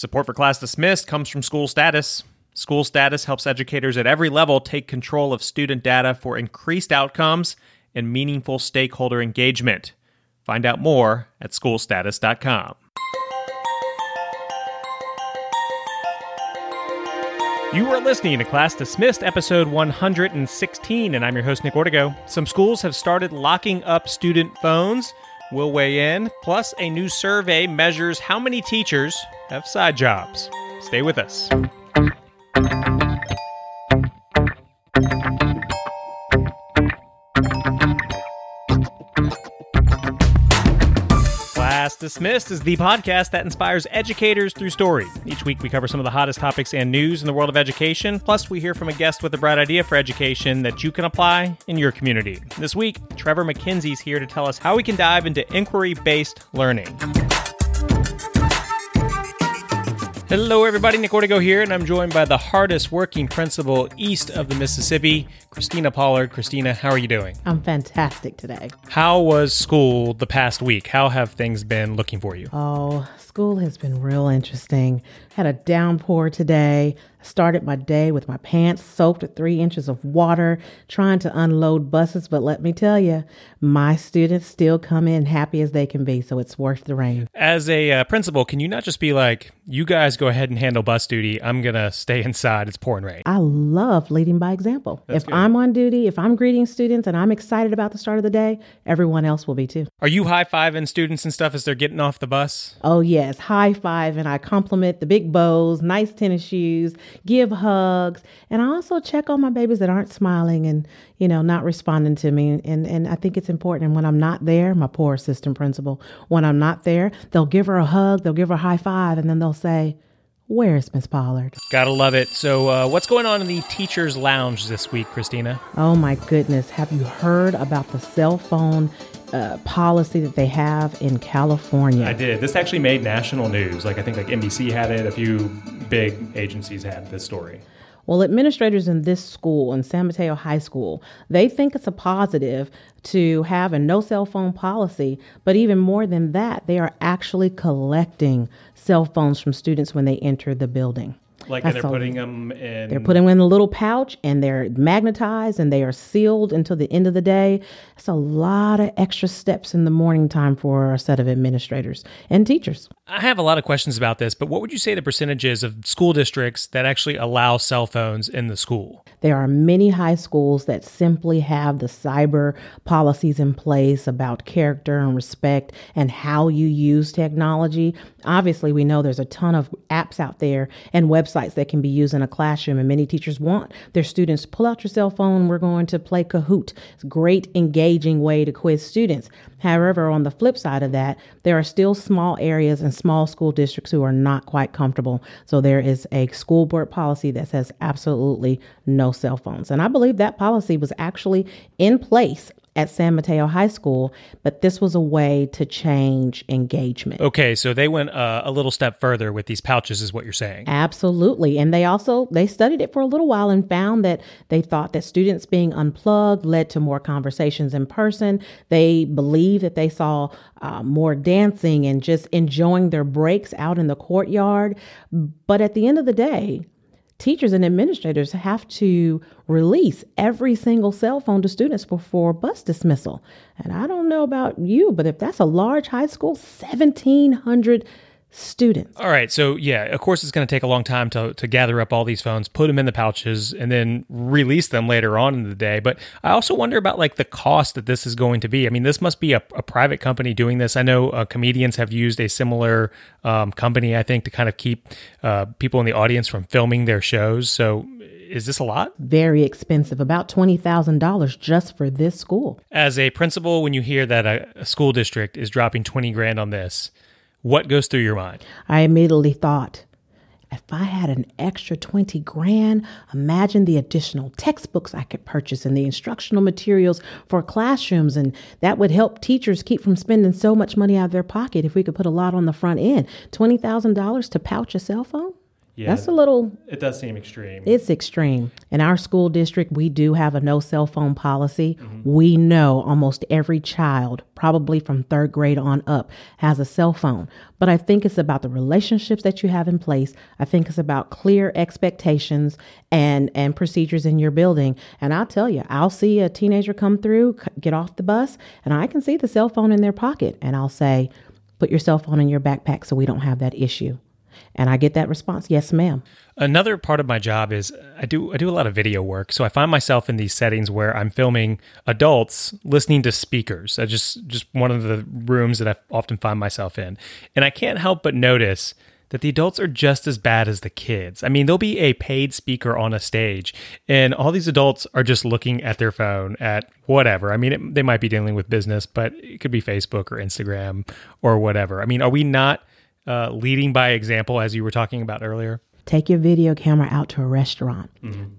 Support for Class Dismissed comes from School Status. School Status helps educators at every level take control of student data for increased outcomes and meaningful stakeholder engagement. Find out more at schoolstatus.com. You are listening to Class Dismissed, episode 116, and I'm your host, Nick Ortego. Some schools have started locking up student phones. We'll weigh in. Plus, a new survey measures how many teachers have side jobs. Stay with us. Dismissed is the podcast that inspires educators through story. Each week, we cover some of the hottest topics and news in the world of education. Plus, we hear from a guest with a bright idea for education that you can apply in your community. This week, Trevor MacKenzie's here to tell us how we can dive into inquiry based learning. Hello, everybody. Nick Ortego here, and I'm joined by the hardest working principal east of the Mississippi, Christina Pollard. Christina, how are you doing? I'm fantastic today. How was school the past week? How have things been looking for you? Oh, school has been real interesting. Had a downpour today. Started my day with my pants soaked with three inches of water, trying to unload buses. But let me tell you, my students still come in happy as they can be, so it's worth the rain. As a uh, principal, can you not just be like, you guys go ahead and handle bus duty. I'm going to stay inside. It's pouring rain. I love leading by example. That's if good. I'm on duty, if I'm greeting students and I'm excited about the start of the day, everyone else will be too. Are you high fiving students and stuff as they're getting off the bus? Oh, yes, high five, and I compliment the big bows, nice tennis shoes, give hugs, and I also check on my babies that aren't smiling and, you know, not responding to me. And, and I think it's important. And when I'm not there, my poor assistant principal, when I'm not there, they'll give her a hug, they'll give her a high five, and then they'll say, Where's Miss Pollard? Gotta love it. So, uh, what's going on in the teacher's lounge this week, Christina? Oh my goodness, have you heard about the cell phone uh, policy that they have in California? I did. This actually made national news. Like, I think like NBC had it, a few big agencies had this story. Well, administrators in this school, in San Mateo High School, they think it's a positive to have a no cell phone policy. But even more than that, they are actually collecting cell phones from students when they enter the building. Like, and they're putting them in. They're putting them in a little pouch and they're magnetized and they are sealed until the end of the day. It's a lot of extra steps in the morning time for a set of administrators and teachers. I have a lot of questions about this, but what would you say the percentage is of school districts that actually allow cell phones in the school? There are many high schools that simply have the cyber policies in place about character and respect and how you use technology. Obviously, we know there's a ton of apps out there and websites that can be used in a classroom, and many teachers want their students pull out your cell phone. We're going to play Kahoot. It's a great, engaging way to quiz students. However, on the flip side of that, there are still small areas and small school districts who are not quite comfortable. So there is a school board policy that says absolutely no cell phones. And I believe that policy was actually in place at San Mateo High School, but this was a way to change engagement. Okay, so they went uh, a little step further with these pouches, is what you're saying. Absolutely. And they also they studied it for a little while and found that they thought that students being unplugged led to more conversations in person. They believe that they saw uh, more dancing and just enjoying their breaks out in the courtyard. But at the end of the day, teachers and administrators have to release every single cell phone to students before bus dismissal. And I don't know about you, but if that's a large high school, 1,700 students. All right, so yeah, of course it's going to take a long time to, to gather up all these phones, put them in the pouches, and then release them later on in the day. But I also wonder about like the cost that this is going to be. I mean, this must be a, a private company doing this. I know uh, comedians have used a similar um, company, I think, to kind of keep uh, people in the audience from filming their shows. So is this a lot? very expensive, about $20,000 just for this school. As a principal, when you hear that a, a school district is dropping 20 grand on this, what goes through your mind? I immediately thought, if I had an extra 20 grand, imagine the additional textbooks I could purchase and the instructional materials for classrooms. And that would help teachers keep from spending so much money out of their pocket if we could put a lot on the front end. $20,000 to pouch a cell phone? Yeah, That's a little it does seem extreme. It's extreme. In our school district, we do have a no cell phone policy. Mm-hmm. We know almost every child, probably from third grade on up, has a cell phone. But I think it's about the relationships that you have in place. I think it's about clear expectations and and procedures in your building. And I'll tell you, I'll see a teenager come through, c- get off the bus, and I can see the cell phone in their pocket, and I'll say, "Put your cell phone in your backpack so we don't have that issue." And I get that response, "Yes, ma'am." Another part of my job is I do I do a lot of video work, so I find myself in these settings where I'm filming adults listening to speakers. I just just one of the rooms that I often find myself in, and I can't help but notice that the adults are just as bad as the kids. I mean, there'll be a paid speaker on a stage, and all these adults are just looking at their phone at whatever. I mean, it, they might be dealing with business, but it could be Facebook or Instagram or whatever. I mean, are we not uh, leading by example as you were talking about earlier? Take your video camera out to a restaurant.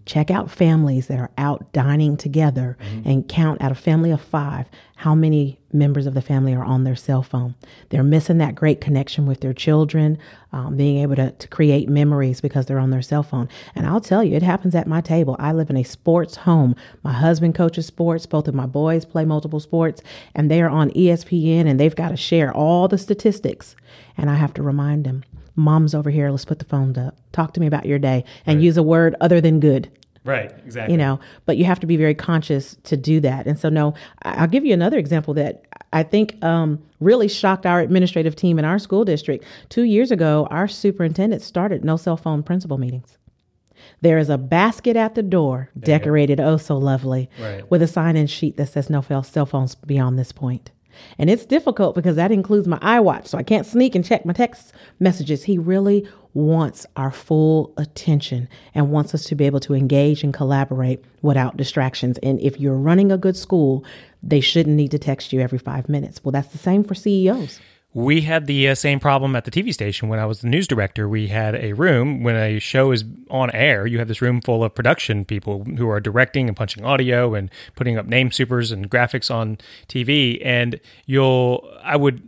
Check out families that are out dining together and count out a family of five how many members of the family are on their cell phone. They're missing that great connection with their children, um, being able to, to create memories because they're on their cell phone. And I'll tell you, it happens at my table. I live in a sports home. My husband coaches sports, both of my boys play multiple sports, and they are on ESPN and they've got to share all the statistics. And I have to remind them mom's over here let's put the phone up talk to me about your day and use a word other than good Right, exactly. you know but you have to be very conscious to do that. And so no i'll give you another example that i think um, really shocked our administrative team in our school district. Two years ago our superintendent started no cell phone principal meetings. There is a basket at the door decorated oh so lovely Right. with a sign-in sheet that says no cell phones beyond this point and it's difficult because that includes my iWatch, so I can't sneak and check my text messages. He really wants our full attention and wants us to be able to engage and collaborate without distractions. And if you're running a good school, they shouldn't need to text you every five minutes. Well, that's the same for CEOs. We had the uh, same problem at the TV station when I was the news director. We had a room when a show is on air, you have this room full of production people who are directing and punching audio and putting up name supers and graphics on TV. And you'll, I would,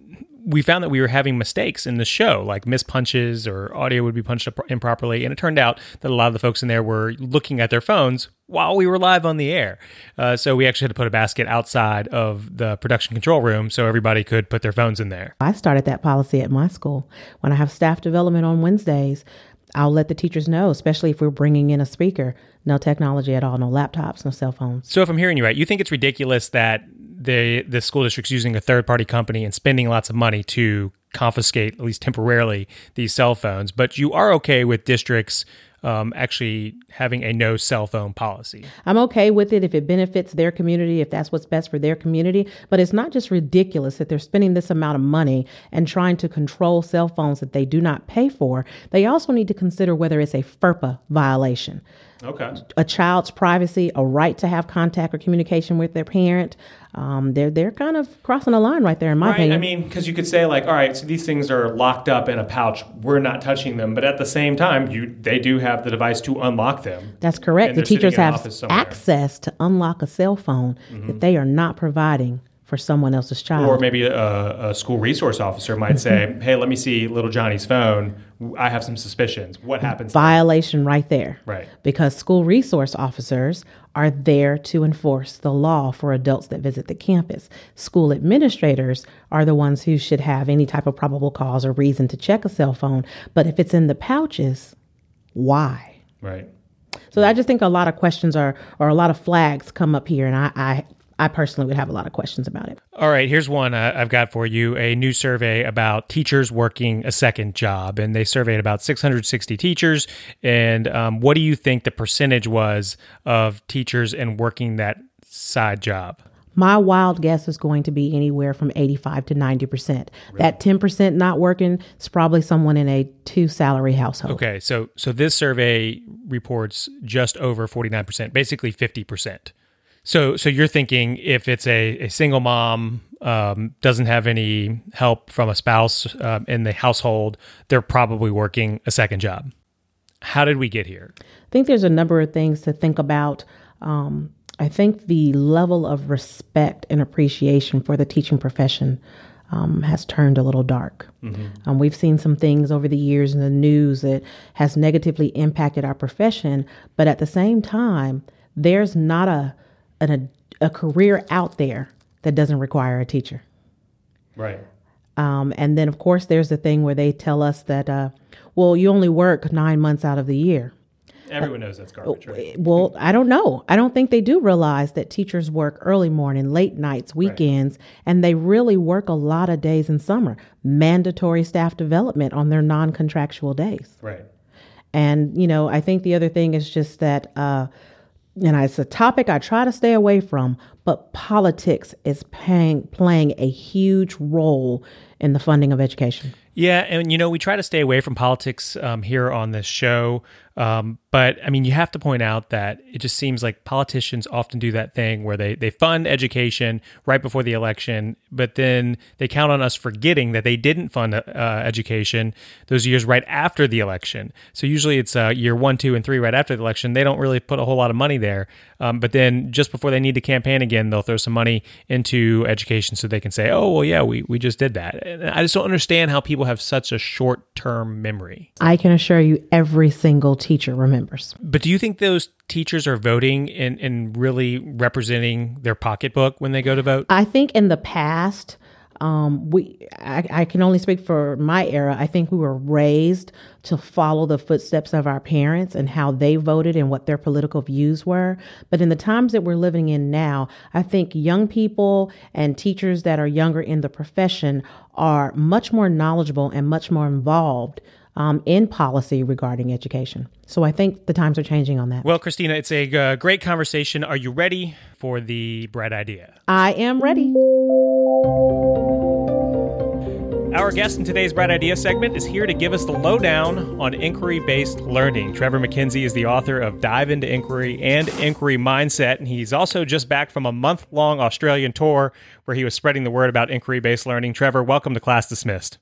we found that we were having mistakes in the show, like miss punches or audio would be punched up improperly. And it turned out that a lot of the folks in there were looking at their phones while we were live on the air. Uh, so we actually had to put a basket outside of the production control room so everybody could put their phones in there. I started that policy at my school. When I have staff development on Wednesdays, I'll let the teachers know, especially if we're bringing in a speaker, no technology at all, no laptops, no cell phones. So if I'm hearing you right, you think it's ridiculous that the the school district's using a third party company and spending lots of money to confiscate, at least temporarily, these cell phones, but you are okay with districts um, actually having a no cell phone policy. I'm okay with it if it benefits their community, if that's what's best for their community. But it's not just ridiculous that they're spending this amount of money and trying to control cell phones that they do not pay for. They also need to consider whether it's a FERPA violation. Okay. A child's privacy, a right to have contact or communication with their parent. Um, they're they're kind of crossing a line right there, in my Right. opinion. I mean, because you could say like, all right, so these things are locked up in a pouch. We're not touching them, but at the same time, you they do have the device to unlock them. That's correct. The teachers have. Mm-hmm. access to unlock a cell phone that they are not providing for someone else's child. Or maybe a, a school resource officer might say, mm-hmm. "Hey, let me see little Johnny's phone. I have some suspicions. What happens?" violation right there. Right. Because school resource officers are there to enforce the law for adults that visit the campus. School administrators are the ones who should have any type of probable cause or reason to check a cell phone. But if it's in the pouches, why? Right. So I just think a lot of questions are or a lot of flags come up here and I I, I personally would have a lot of questions about it. All right, here's one uh, I've got for you a new survey about teachers working a second job. And they surveyed about 660 teachers. And um, what do you think the percentage was of teachers and working that side job? My wild guess is going to be anywhere from 85 to 90%. That 10% not working is probably someone in a two salary household. Okay, so so this survey reports just over 49%, basically 50%. So so you're thinking if it's a, a single mom um, doesn't have any help from a spouse um, in the household, they're probably working a second job. How did we get here? I think there's a number of things to think about. Um, I think the level of respect and appreciation for the teaching profession um, has turned a little dark. Mm-hmm. Um, we've seen some things over the years in the news that has negatively impacted our profession, but at the same time, there's not a, an, a, a career out there that doesn't require a teacher. Right. Um, and then, of course, there's the thing where they tell us that, uh, well, you only work nine months out of the year. Everyone knows that's garbage, right? Well, I don't know. I don't think they do realize that teachers work early morning, late nights, weekends, right. and they really work a lot of days in summer. Mandatory staff development on their non contractual days. Right. And, you know, I think the other thing is just that, uh, and it's a topic I try to stay away from, but politics is paying, playing a huge role in the funding of education. Yeah, and you know we try to stay away from politics um, here on this show. Um, but I mean, you have to point out that it just seems like politicians often do that thing where they, they fund education right before the election, but then they count on us forgetting that they didn't fund uh, education those years right after the election. So usually it's uh, year one, two, and three right after the election. They don't really put a whole lot of money there. Um, but then just before they need to campaign again, they'll throw some money into education so they can say, oh, well, yeah, we, we just did that. And I just don't understand how people have such a short term memory. I can assure you, every single teacher remembers. But do you think those teachers are voting and, and really representing their pocketbook when they go to vote? I think in the past, um, we I, I, can only speak for my era. I think we were raised to follow the footsteps of our parents and how they voted and what their political views were. But in the times that we're living in now, I think young people and teachers that are younger in the profession are much more knowledgeable and much more involved um, in policy regarding education. So I think the times are changing on that. Well, Christina, it's a uh, great conversation. Are you ready for the bright idea? I am ready. Our guest in today's Bright Idea segment is here to give us the lowdown on inquiry based learning. Trevor MacKenzie is the author of Dive into Inquiry and Inquiry Mindset, and he's also just back from a month long Australian tour where he was spreading the word about inquiry based learning. Trevor, welcome to Class Dismissed.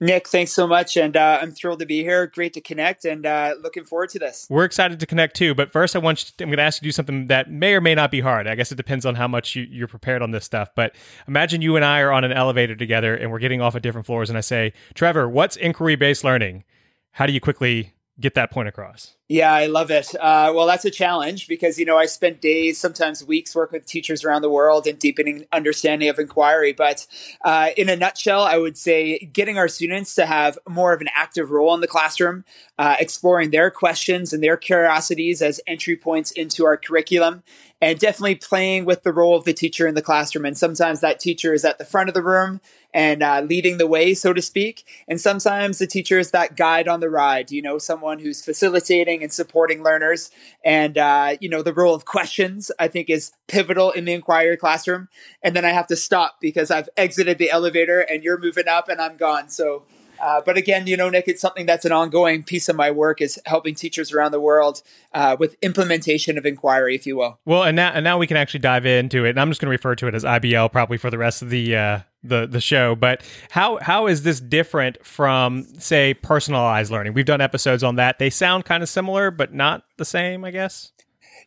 Nick, thanks so much. And uh, I'm thrilled to be here. Great to connect and uh, looking forward to this. We're excited to connect too. But first, I want to, I'm going to ask you to do something that may or may not be hard. I guess it depends on how much you, you're prepared on this stuff. But imagine you and I are on an elevator together and we're getting off at different floors. And I say, Trevor, what's inquiry based learning? How do you quickly get that point across? Yeah, I love it. Uh, well, that's a challenge because you know I spent days, sometimes weeks, working with teachers around the world and deepening understanding of inquiry. But uh, in a nutshell, I would say getting our students to have more of an active role in the classroom, uh, exploring their questions and their curiosities as entry points into our curriculum, and definitely playing with the role of the teacher in the classroom. And sometimes that teacher is at the front of the room and uh, leading the way, so to speak. And sometimes the teacher is that guide on the ride, you know, someone who's facilitating and supporting learners. And, uh, you know, the role of questions, I think, is pivotal in the inquiry classroom. And then I have to stop because I've exited the elevator and you're moving up and I'm gone. So, uh, but again, you know, Nick, it's something that's an ongoing piece of my work is helping teachers around the world uh, with implementation of inquiry, if you will. Well, and now, and now we can actually dive into it. And I'm just going to refer to it as IBL probably for the rest of the uh, the the show. But how how is this different from say personalized learning? We've done episodes on that. They sound kind of similar, but not the same, I guess.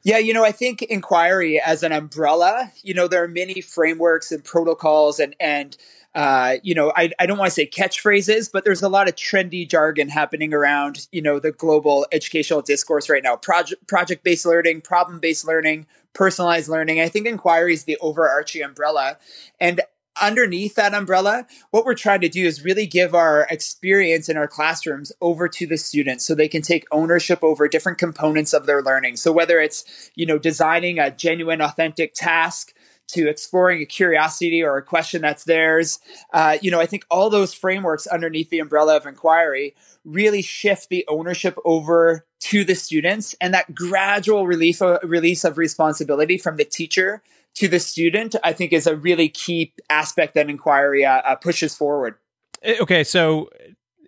Yeah, you know, I think inquiry as an umbrella, you know, there are many frameworks and protocols and and uh, you know, I, I don't want to say catchphrases, but there's a lot of trendy jargon happening around, you know, the global educational discourse right now. Project project based learning, problem based learning, personalized learning. I think inquiry is the overarching umbrella, and underneath that umbrella, what we're trying to do is really give our experience in our classrooms over to the students so they can take ownership over different components of their learning. So whether it's, you know, designing a genuine, authentic task, to exploring a curiosity or a question that's theirs. Uh, you know, I think all those frameworks underneath the umbrella of inquiry really shift the ownership over to the students and that gradual relief, release of responsibility from the teacher to the student, I think is a really key aspect that inquiry uh, uh pushes forward. Eh, okay, so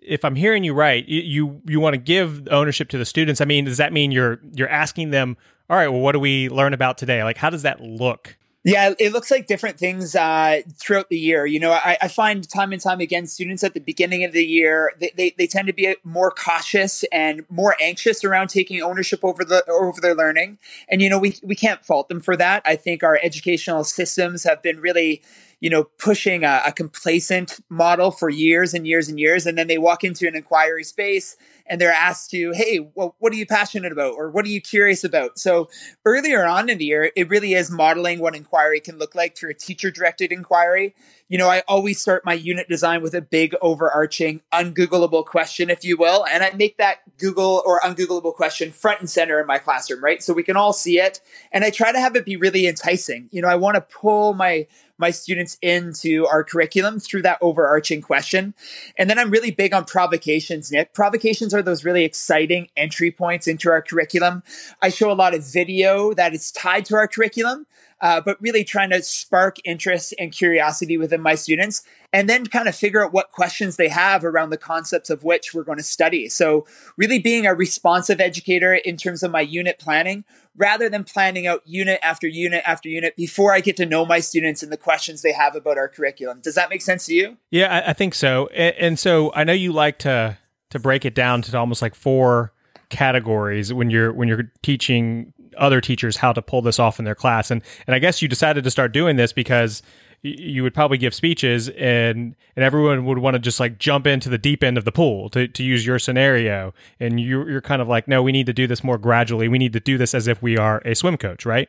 if I'm hearing you right, you you, you want to give ownership to the students. I mean, does that mean you're you're asking them, all right, well, what do we learn about today? Like, how does that look? Yeah, it looks like different things uh, throughout the year. You know, I, I, find time and time again, students at the beginning of the year they, they, they, tend to be more cautious and more anxious around taking ownership over the over their learning. And you know, we we can't fault them for that. I think our educational systems have been really you know, pushing a, a complacent model for years and years and years. And then they walk into an inquiry space and they're asked to, hey, well, what are you passionate about? Or what are you curious about? So earlier on in the year, it really is modeling what inquiry can look like through a teacher directed inquiry. You know, I always start my unit design with a big overarching, ungoogleable question, if you will. And I make that Google or ungoogleable question front and center in my classroom, right? So we can all see it. And I try to have it be really enticing. You know, I want to pull my my students into our curriculum through that overarching question. And then I'm really big on provocations, Nick. Provocations are those really exciting entry points into our curriculum. I show a lot of video that is tied to our curriculum. Uh, but really trying to spark interest and curiosity within my students and then kind of figure out what questions they have around the concepts of which we're going to study. So, really being a responsive educator in terms of my unit planning, rather than planning out unit after unit after unit before I get to know my students and the questions they have about our curriculum. Does that make sense to you? Yeah, I, I think so. And, and so I know you like to to break it down to almost like four categories when you're when you're teaching other teachers how to pull this off in their class. And and I guess you decided to start doing this because you would probably give speeches and and everyone would want to just like jump into the deep end of the pool to, to use your scenario. And you're, you're kind of like no we need to do this more gradually. We need to do this as if we are a swim coach right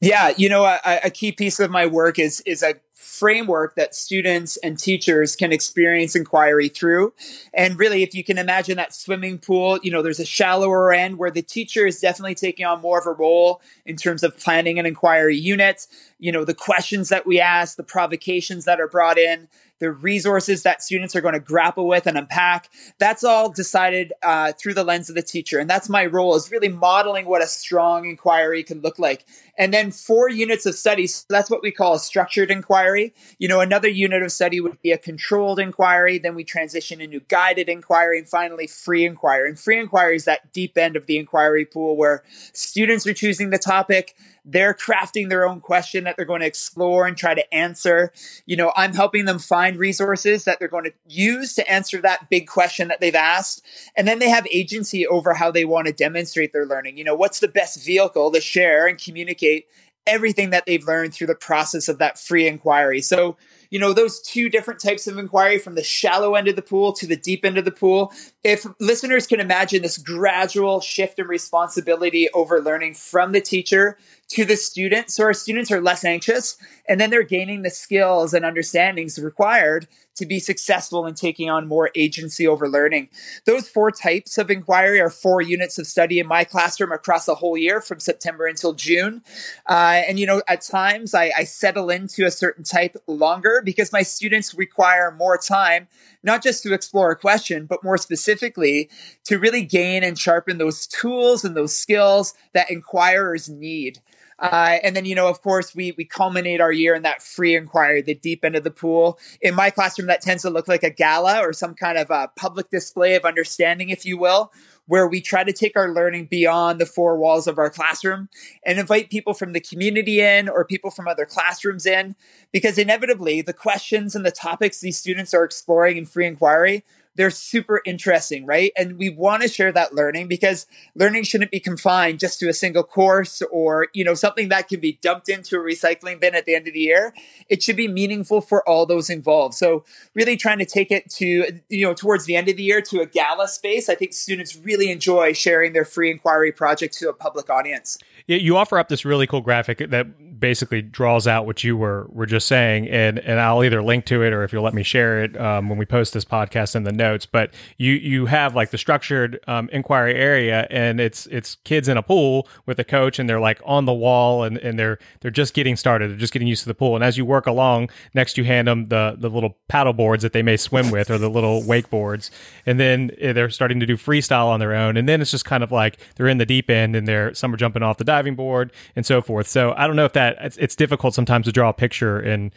yeah you know a, a key piece of my work is is a framework that students and teachers can experience inquiry through. And really, if you can imagine that swimming pool, you know, there's a shallower end where the teacher is definitely taking on more of a role in terms of planning an inquiry unit, you know, the questions that we ask, the provocations that are brought in, the resources that students are going to grapple with and unpack. That's all decided uh, through the lens of the teacher. And that's my role is really modeling what a strong inquiry can look like. And then four units of study. So that's what we call a structured inquiry. You know, another unit of study would be a controlled inquiry. Then we transition into guided inquiry and finally free inquiry. And free inquiry is that deep end of the inquiry pool where students are choosing the topic they're crafting their own question that they're going to explore and try to answer. You know, I'm helping them find resources that they're going to use to answer that big question that they've asked. And then they have agency over how they want to demonstrate their learning. You know, what's the best vehicle to share and communicate everything that they've learned through the process of that free inquiry. So, you know, those two different types of inquiry from the shallow end of the pool to the deep end of the pool. If listeners can imagine this gradual shift in responsibility over learning from the teacher to the student. So our students are less anxious and then they're gaining the skills and understandings required to be successful in taking on more agency over learning. Those four types of inquiry are four units of study in my classroom across the whole year from September until June. Uh, and, you know, at times I, I settle into a certain type longer because my students require more time not just to explore a question, but more specifically to really gain and sharpen those tools and those skills that inquirers need. Uh, and then, you know, of course, we we culminate our year in that free inquiry, the deep end of the pool. In my classroom, that tends to look like a gala or some kind of a public display of understanding, if you will, where we try to take our learning beyond the four walls of our classroom and invite people from the community in or people from other classrooms in, because inevitably the questions and the topics these students are exploring in free inquiry they're super interesting, right? And we want to share that learning because learning shouldn't be confined just to a single course or, you know, something that can be dumped into a recycling bin at the end of the year. It should be meaningful for all those involved. So really trying to take it to, you know, towards the end of the year to a gala space. I think students really enjoy sharing their free inquiry project to a public audience. You offer up this really cool graphic that basically draws out what you were were just saying, and and I'll either link to it or if you'll let me share it um, when we post this podcast in the notes. But you you have like the structured um, inquiry area, and it's it's kids in a pool with a coach, and they're like on the wall, and, and they're they're just getting started, they're just getting used to the pool. And as you work along, next you hand them the the little paddle boards that they may swim with, or the little wakeboards, and then eh, they're starting to do freestyle on their own, and then it's just kind of like they're in the deep end, and they're some are jumping off the diving board and so forth. So I don't know if that it's, it's difficult sometimes to draw a picture in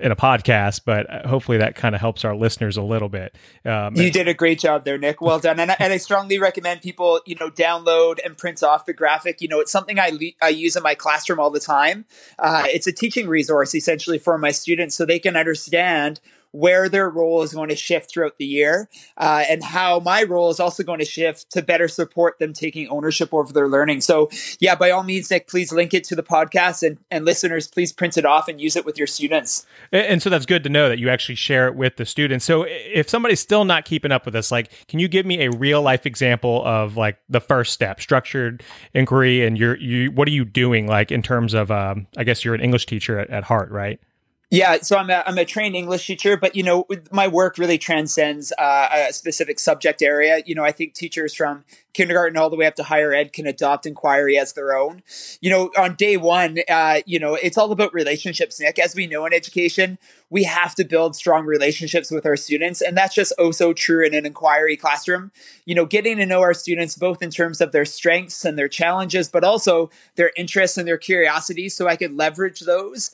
in a podcast, but hopefully that kind of helps our listeners a little bit. Um, you did a great job there, Nick. Well done. And I, and I strongly recommend people, you know, download and print off the graphic. You know, it's something I, le- I use in my classroom all the time. Uh, it's a teaching resource essentially for my students so they can understand where their role is going to shift throughout the year uh, and how my role is also going to shift to better support them taking ownership over their learning. So, yeah, by all means, Nick, please link it to the podcast and, and listeners, please print it off and use it with your students. And so that's good to know that you actually share it with the students. So if somebody's still not keeping up with this, like, can you give me a real life example of like the first step, structured inquiry, and you're you what are you doing like in terms of um, I guess you're an English teacher at, at heart, right? Yeah, so I'm a, I'm a trained English teacher, but you know, my work really transcends uh, a specific subject area. You know, I think teachers from kindergarten all the way up to higher ed can adopt inquiry as their own. You know, on day one, uh, you know, it's all about relationships, Nick. As we know in education, we have to build strong relationships with our students, and that's just oh so true in an inquiry classroom. You know, getting to know our students both in terms of their strengths and their challenges, but also their interests and their curiosities, so I could leverage those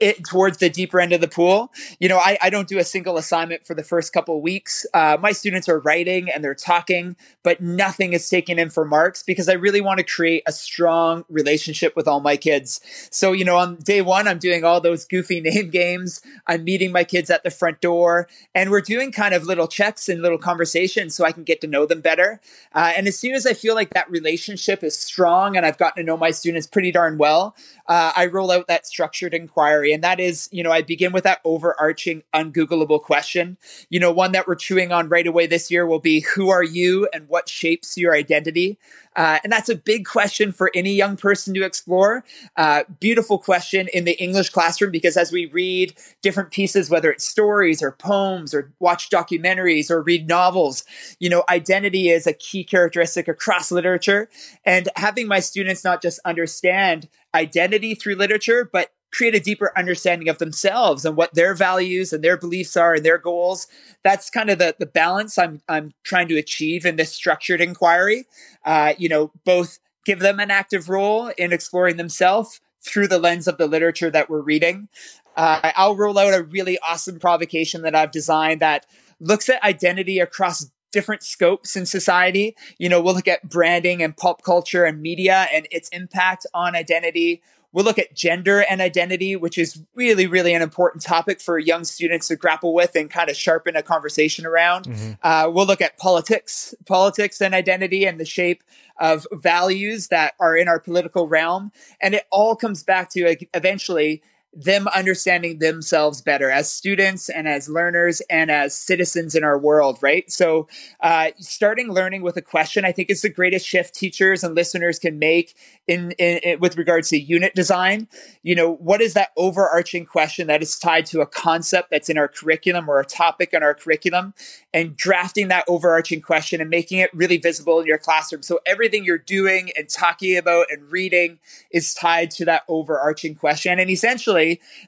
it towards the deeper end of the pool. You know, I, I don't do a single assignment for the first couple weeks. Uh, my students are writing and they're talking, but nothing is taken in for marks because I really want to create a strong relationship with all my kids. So, you know, on day one, I'm doing all those goofy name games. I'm meeting my kids at the front door and we're doing kind of little checks and little conversations so I can get to know them better. Uh, and as soon as I feel like that relationship is strong and I've gotten to know my students pretty darn well, uh, I roll out that structured inquiry. And that is, you know, I begin with that overarching, ungoogleable question. You know, one that we're chewing on right away this year will be who are you and what shapes your identity? Uh, and that's a big question for any young person to explore. Uh, beautiful question in the English classroom because as we read different pieces, whether it's stories or poems or watch documentaries or read novels, you know, identity is a key characteristic across literature. And having my students not just understand identity through literature, but create a deeper understanding of themselves and what their values and their beliefs are and their goals. That's kind of the, the balance I'm, I'm trying to achieve in this structured inquiry. Uh, you know, both give them an active role in exploring themselves through the lens of the literature that we're reading. Uh, I'll roll out a really awesome provocation that I've designed that looks at identity across different scopes in society. You know, we'll look at branding and pop culture and media and its impact on identity. We'll look at gender and identity, which is really, really an important topic for young students to grapple with and kind of sharpen a conversation around. Mm-hmm. Uh, we'll look at politics, politics and identity and the shape of values that are in our political realm. And it all comes back to eventually them understanding themselves better as students and as learners and as citizens in our world, right? So, uh, starting learning with a question, I think, is the greatest shift teachers and listeners can make in, in, in, with regards to unit design. You know, what is that overarching question that is tied to a concept that's in our curriculum or a topic in our curriculum, and drafting that overarching question and making it really visible in your classroom. So everything you're doing and talking about and reading is tied to that overarching question, and essentially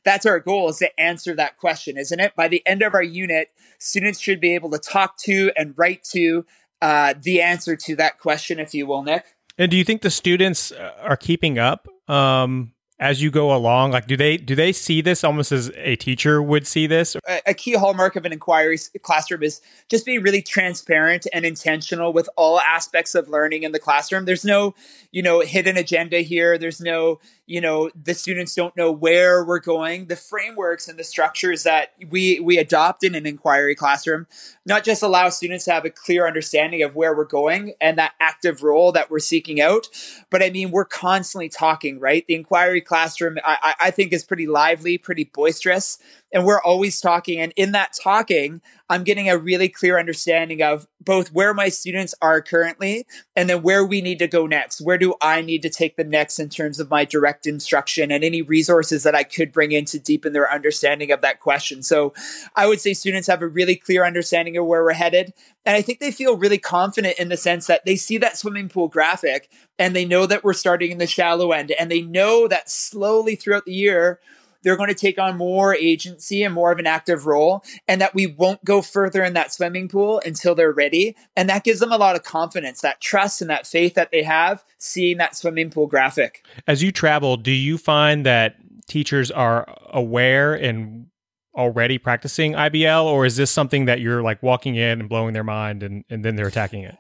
that's our goal is to answer that question, isn't it? By the end of our unit, students should be able to talk to and write to uh, the answer to that question, if you will, Nick. And do you think the students uh, are keeping up um, as you go along? Like, do they do they see this almost as a teacher would see this? A, a key hallmark of an inquiry classroom is just being really transparent and intentional with all aspects of learning in the classroom. There's no, you know, hidden agenda here. There's no, you know the students don't know where we're going the frameworks and the structures that we we adopt in an inquiry classroom not just allow students to have a clear understanding of where we're going and that active role that we're seeking out but i mean we're constantly talking right? The inquiry classroom i, I think is pretty lively pretty boisterous and we're always talking and in that talking i'm getting a really clear understanding of both where my students are currently and then where we need to go next. Where do i need to take the next in terms of my direct instruction and any resources that i could bring in to deepen their understanding of that question? So i would say students have a really clear understanding of where we're headed and i think they feel really confident in the sense that they see that swimming pool graphic and they know that we're starting in the shallow end and they know that slowly throughout the year they're going to take on more agency and more of an active role, and that we won't go further in that swimming pool until they're ready. And that gives them a lot of confidence, that trust and that faith that they have seeing that swimming pool graphic. As you travel, do you find that teachers are aware and already practicing IBL, or is this something that you're like walking in and blowing their mind and, and then they're attacking it?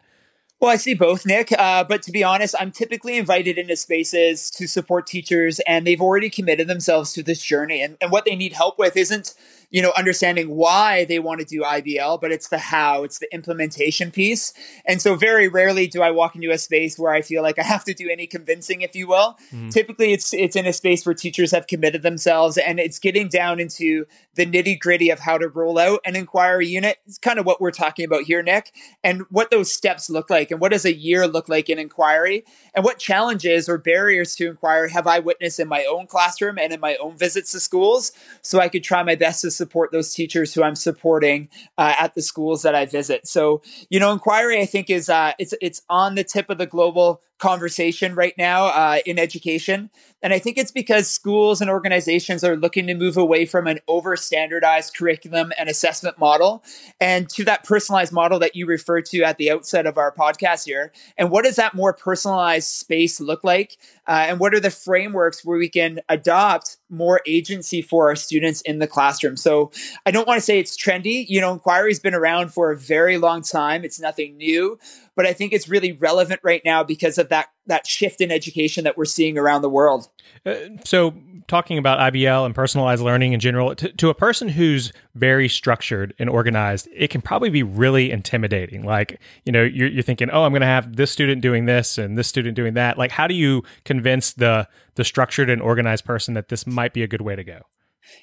Well, I see both, Nick. Uh, but to be honest, I'm typically invited into spaces to support teachers, and they've already committed themselves to this journey. And, and what they need help with isn't you know, understanding why they want to do IBL, but it's the how, it's the implementation piece. And so very rarely do I walk into a space where I feel like I have to do any convincing, if you will. Mm. Typically it's it's in a space where teachers have committed themselves and it's getting down into the nitty gritty of how to roll out an inquiry unit. It's kind of what we're talking about here, Nick, and what those steps look like and what does a year look like in inquiry and what challenges or barriers to inquiry have I witnessed in my own classroom and in my own visits to schools so I could try my best to support those teachers who I'm supporting uh, at the schools that I visit. So, you know, inquiry I think is uh, it's it's on the tip of the global conversation right now uh, in education. And I think it's because schools and organizations are looking to move away from an over standardized curriculum and assessment model and to that personalized model that you referred to at the outset of our podcast here. And what does that more personalized space look like? Uh, and what are the frameworks where we can adopt more agency for our students in the classroom? So I don't want to say it's trendy. You know, inquiry's been around for a very long time. It's nothing new, but I think it's really relevant right now because of that that shift in education that we're seeing around the world. Uh, so, talking about IBL and personalized learning in general, to, to, a person who's very structured and organized, it can probably be really intimidating. Like, you know, you're, you're thinking, oh, I'm going to have this student doing this and this student doing that. Like, how do you convince the the structured and organized person that this might be a good way to go?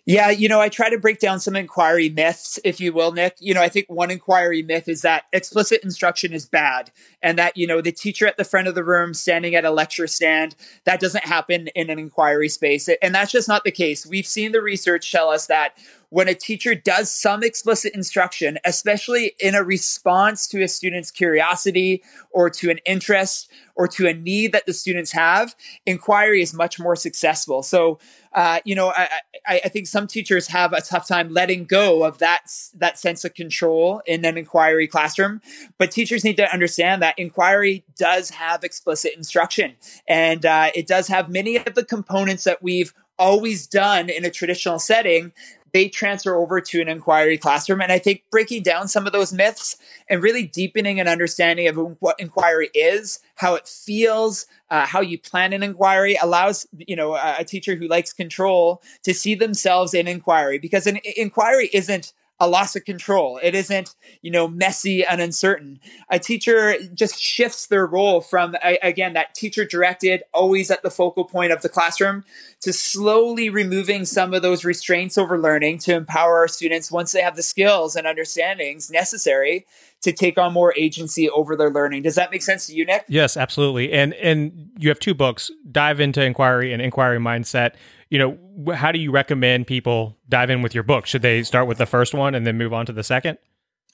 Yeah, you know, I try to break down some inquiry myths, if you will, Nick. You know, I think one inquiry myth is that explicit instruction is bad and that, you know, the teacher at the front of the room standing at a lecture stand, that doesn't happen in an inquiry space. And that's just not the case. We've seen the research tell us that when a teacher does some explicit instruction, especially in a response to a student's curiosity or to an interest or to a need that the students have, inquiry is much more successful. So, uh, you know, I, I, I, think some teachers have a tough time letting go of that that sense of control in an inquiry classroom. But teachers need to understand that inquiry does have explicit instruction, and uh, it does have many of the components that we've always done in a traditional setting they transfer over to an inquiry classroom. And I think breaking down some of those myths and really deepening an understanding of what inquiry is, how it feels, uh, how you plan an inquiry allows you know a, a teacher who likes control to see themselves in inquiry because an inquiry isn't a loss of control. It isn't, you know, messy and uncertain. A teacher just shifts their role from, again, that teacher directed, always at the focal point of the classroom, to slowly removing some of those restraints over learning to empower our students once they have the skills and understandings necessary to take on more agency over their learning. Does that make sense to you, Nick? Yes, absolutely. And and you have two books, Dive into Inquiry and Inquiry Mindset you know, how do you recommend people dive in with your book? Should they start with the first one and then move on to the second?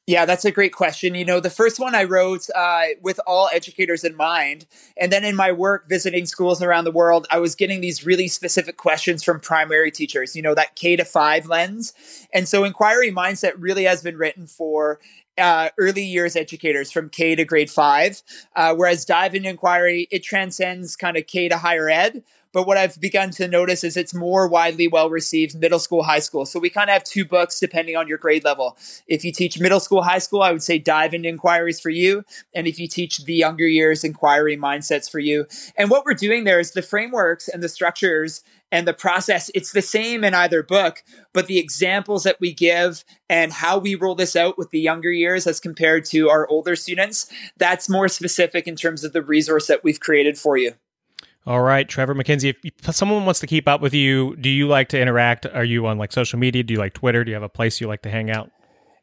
Yeah, that's a great question. You know, the first one I wrote uh, with all educators in mind. And then in my work visiting schools around the world, I was getting these really specific questions from primary teachers, you know, that K to five lens. And so inquiry mindset really has been written for uh, early years educators from K to grade five, uh, whereas dive into inquiry, it transcends kind of K to higher ed but what I've begun to notice is it's more widely well received middle school, high school. So we kind of have two books depending on your grade level. If you teach middle school, high school, I would say dive into inquiries for you. And if you teach the younger years, inquiry mindsets for you. And what we're doing there is the frameworks and the structures and the process it's the same in either book but the examples that we give and how we roll this out with the younger years as compared to our older students that's more specific in terms of the resource that we've created for you all right, Trevor MacKenzie. If someone wants to keep up with you, do you like to interact? Are you on like social media? Do you like Twitter? Do you have a place you like to hang out?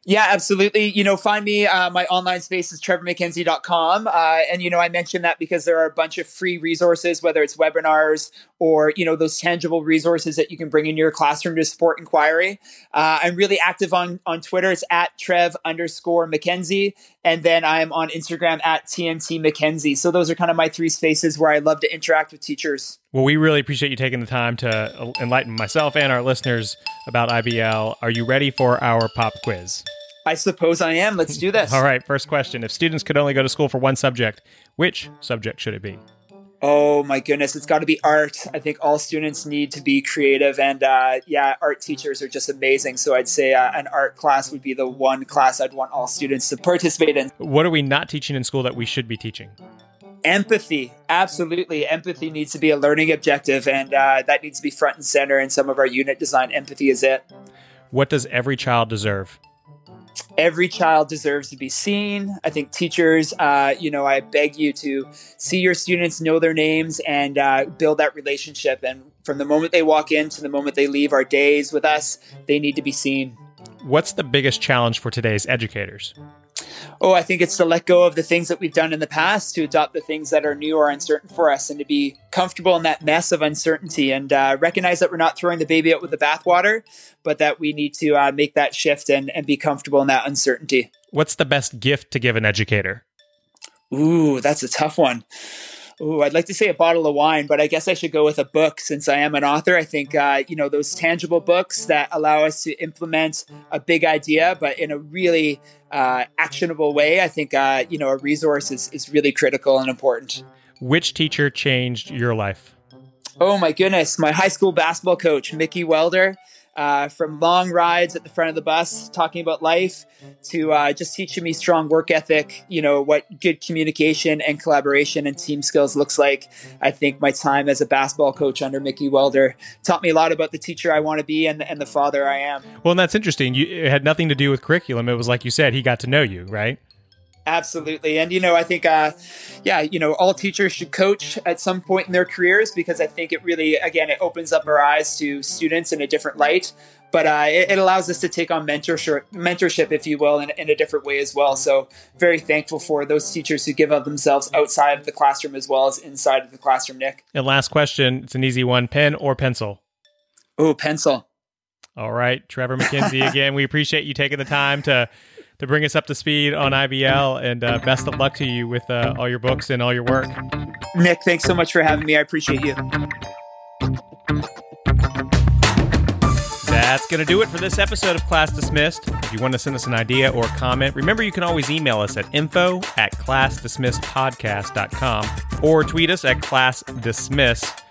Yeah, absolutely. You know, find me. Uh, my online space is trevormackenzie.com. Uh, and, you know, I mentioned that because there are a bunch of free resources, whether it's webinars or, you know, those tangible resources that you can bring in your classroom to support inquiry. Uh, I'm really active on, on Twitter. It's at trev underscore MacKenzie. And then I'm on Instagram at TMT MacKenzie. So those are kind of my three spaces where I love to interact with teachers. Well, we really appreciate you taking the time to enlighten myself and our listeners about IBL. Are you ready for our pop quiz? I suppose I am. Let's do this. All right. First question. If students could only go to school for one subject, which subject should it be? Oh my goodness, it's got to be art. I think all students need to be creative, and uh, yeah, art teachers are just amazing. So I'd say uh, an art class would be the one class I'd want all students to participate in. What are we not teaching in school that we should be teaching? Empathy, absolutely. Empathy needs to be a learning objective, and uh, that needs to be front and center in some of our unit design. Empathy is it. What does every child deserve? every child deserves to be seen. I think teachers, uh, you know, I beg you to see your students, know their names, and uh, build that relationship. And from the moment they walk in to the moment they leave our days with us, they need to be seen. What's the biggest challenge for today's educators? Oh, I think it's to let go of the things that we've done in the past, to adopt the things that are new or uncertain for us, and to be comfortable in that mess of uncertainty and uh, recognize that we're not throwing the baby out with the bathwater, but that we need to uh, make that shift and, and be comfortable in that uncertainty. What's the best gift to give an educator? Ooh, that's a tough one. Ooh, I'd like to say a bottle of wine, but I guess I should go with a book since I am an author. I think, uh, you know, those tangible books that allow us to implement a big idea, but in a really uh, actionable way, I think, uh, you know, a resource is, is really critical and important. Which teacher changed your life? Oh, my goodness. My high school basketball coach, Mickey Welder uh, from long rides at the front of the bus talking about life to uh, just teaching me strong work ethic, you know, what good communication and collaboration and team skills looks like. I think my time as a basketball coach under Mickey Welder taught me a lot about the teacher I want to be and, and the father I am. Well, and that's interesting. You, it had nothing to do with curriculum. It was like you said, he got to know you, right? Absolutely. And, you know, I think, uh, yeah, you know, all teachers should coach at some point in their careers because I think it really, again, it opens up our eyes to students in a different light. But uh, it, it, allows us to take on mentorship, mentorship, if you will, in, in a different way as well. So, very thankful for those teachers who give of themselves outside of the classroom as well as inside of the classroom, Nick. And last question it's an easy one pen or pencil? Oh, pencil. All right. Trevor MacKenzie, again, we appreciate you taking the time to to bring us up to speed on IBL. And uh, best of luck to you with uh, all your books and all your work. Nick, thanks so much for having me. I appreciate you. That's going to do it for this episode of Class Dismissed. If you want to send us an idea or comment, remember you can always email us at info at classdismissedpodcast.com or tweet us at classdismiss.